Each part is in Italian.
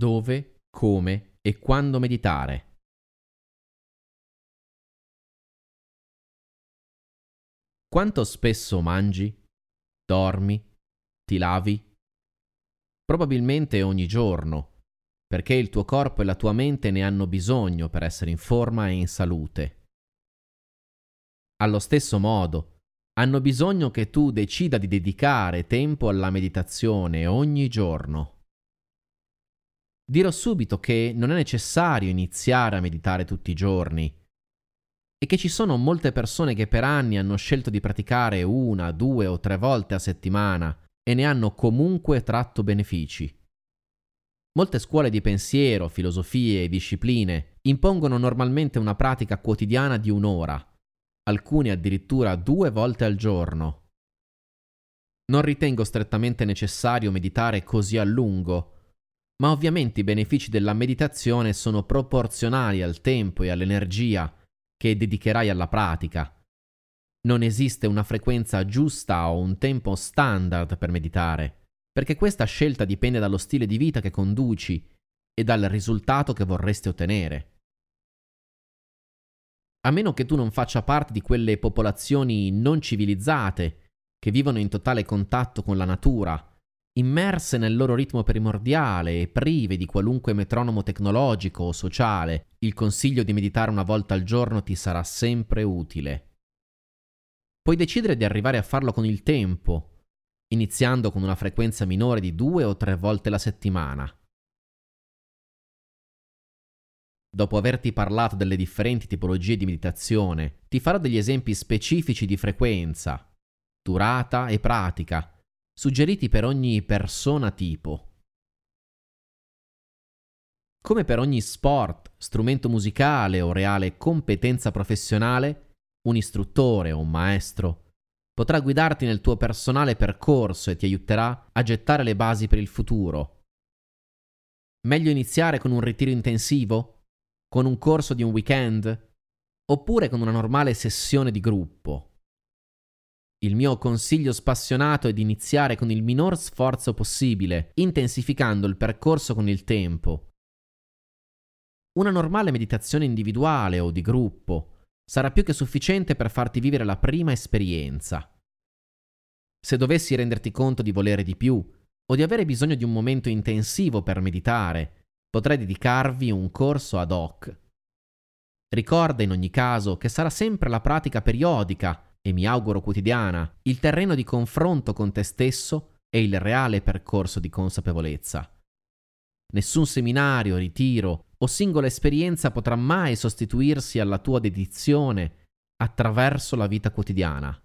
dove, come e quando meditare. Quanto spesso mangi, dormi, ti lavi? Probabilmente ogni giorno, perché il tuo corpo e la tua mente ne hanno bisogno per essere in forma e in salute. Allo stesso modo, hanno bisogno che tu decida di dedicare tempo alla meditazione ogni giorno. Dirò subito che non è necessario iniziare a meditare tutti i giorni, e che ci sono molte persone che per anni hanno scelto di praticare una, due o tre volte a settimana e ne hanno comunque tratto benefici. Molte scuole di pensiero, filosofie e discipline impongono normalmente una pratica quotidiana di un'ora, alcuni addirittura due volte al giorno. Non ritengo strettamente necessario meditare così a lungo, ma ovviamente i benefici della meditazione sono proporzionali al tempo e all'energia che dedicherai alla pratica. Non esiste una frequenza giusta o un tempo standard per meditare, perché questa scelta dipende dallo stile di vita che conduci e dal risultato che vorresti ottenere. A meno che tu non faccia parte di quelle popolazioni non civilizzate che vivono in totale contatto con la natura, immerse nel loro ritmo primordiale e prive di qualunque metronomo tecnologico o sociale, il consiglio di meditare una volta al giorno ti sarà sempre utile. Puoi decidere di arrivare a farlo con il tempo, iniziando con una frequenza minore di due o tre volte la settimana. Dopo averti parlato delle differenti tipologie di meditazione, ti farò degli esempi specifici di frequenza, durata e pratica suggeriti per ogni persona tipo. Come per ogni sport, strumento musicale o reale competenza professionale, un istruttore o un maestro potrà guidarti nel tuo personale percorso e ti aiuterà a gettare le basi per il futuro. Meglio iniziare con un ritiro intensivo? Con un corso di un weekend? Oppure con una normale sessione di gruppo? Il mio consiglio spassionato è di iniziare con il minor sforzo possibile, intensificando il percorso con il tempo. Una normale meditazione individuale o di gruppo sarà più che sufficiente per farti vivere la prima esperienza. Se dovessi renderti conto di volere di più o di avere bisogno di un momento intensivo per meditare, potrai dedicarvi un corso ad hoc. Ricorda in ogni caso che sarà sempre la pratica periodica e mi auguro quotidiana, il terreno di confronto con te stesso e il reale percorso di consapevolezza. Nessun seminario, ritiro o singola esperienza potrà mai sostituirsi alla tua dedizione attraverso la vita quotidiana.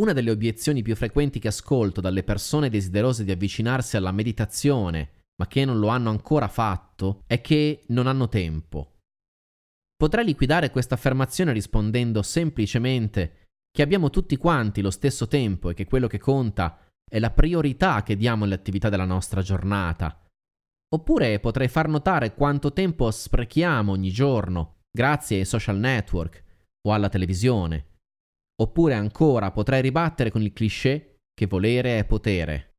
Una delle obiezioni più frequenti che ascolto dalle persone desiderose di avvicinarsi alla meditazione, ma che non lo hanno ancora fatto, è che non hanno tempo. Potrei liquidare questa affermazione rispondendo semplicemente che abbiamo tutti quanti lo stesso tempo e che quello che conta è la priorità che diamo alle attività della nostra giornata. Oppure potrei far notare quanto tempo sprechiamo ogni giorno grazie ai social network o alla televisione. Oppure ancora potrei ribattere con il cliché che volere è potere.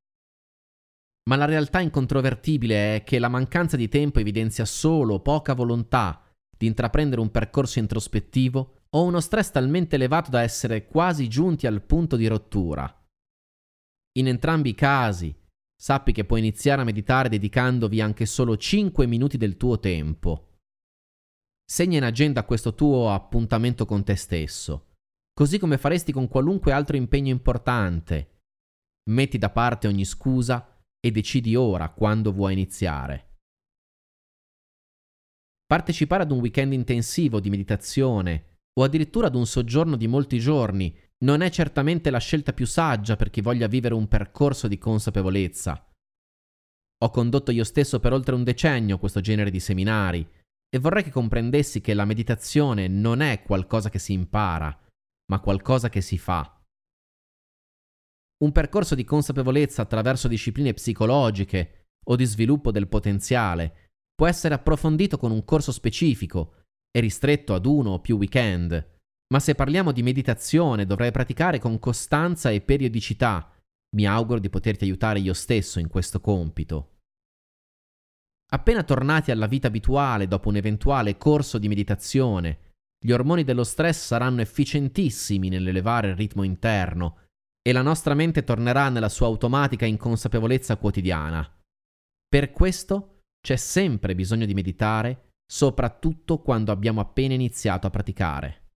Ma la realtà incontrovertibile è che la mancanza di tempo evidenzia solo poca volontà di intraprendere un percorso introspettivo o uno stress talmente elevato da essere quasi giunti al punto di rottura. In entrambi i casi, sappi che puoi iniziare a meditare dedicandovi anche solo 5 minuti del tuo tempo. Segna in agenda questo tuo appuntamento con te stesso, così come faresti con qualunque altro impegno importante. Metti da parte ogni scusa e decidi ora quando vuoi iniziare. Partecipare ad un weekend intensivo di meditazione o addirittura ad un soggiorno di molti giorni non è certamente la scelta più saggia per chi voglia vivere un percorso di consapevolezza. Ho condotto io stesso per oltre un decennio questo genere di seminari e vorrei che comprendessi che la meditazione non è qualcosa che si impara, ma qualcosa che si fa. Un percorso di consapevolezza attraverso discipline psicologiche o di sviluppo del potenziale può essere approfondito con un corso specifico e ristretto ad uno o più weekend, ma se parliamo di meditazione dovrai praticare con costanza e periodicità mi auguro di poterti aiutare io stesso in questo compito. Appena tornati alla vita abituale dopo un eventuale corso di meditazione, gli ormoni dello stress saranno efficientissimi nell'elevare il ritmo interno e la nostra mente tornerà nella sua automatica inconsapevolezza quotidiana. Per questo c'è sempre bisogno di meditare, soprattutto quando abbiamo appena iniziato a praticare.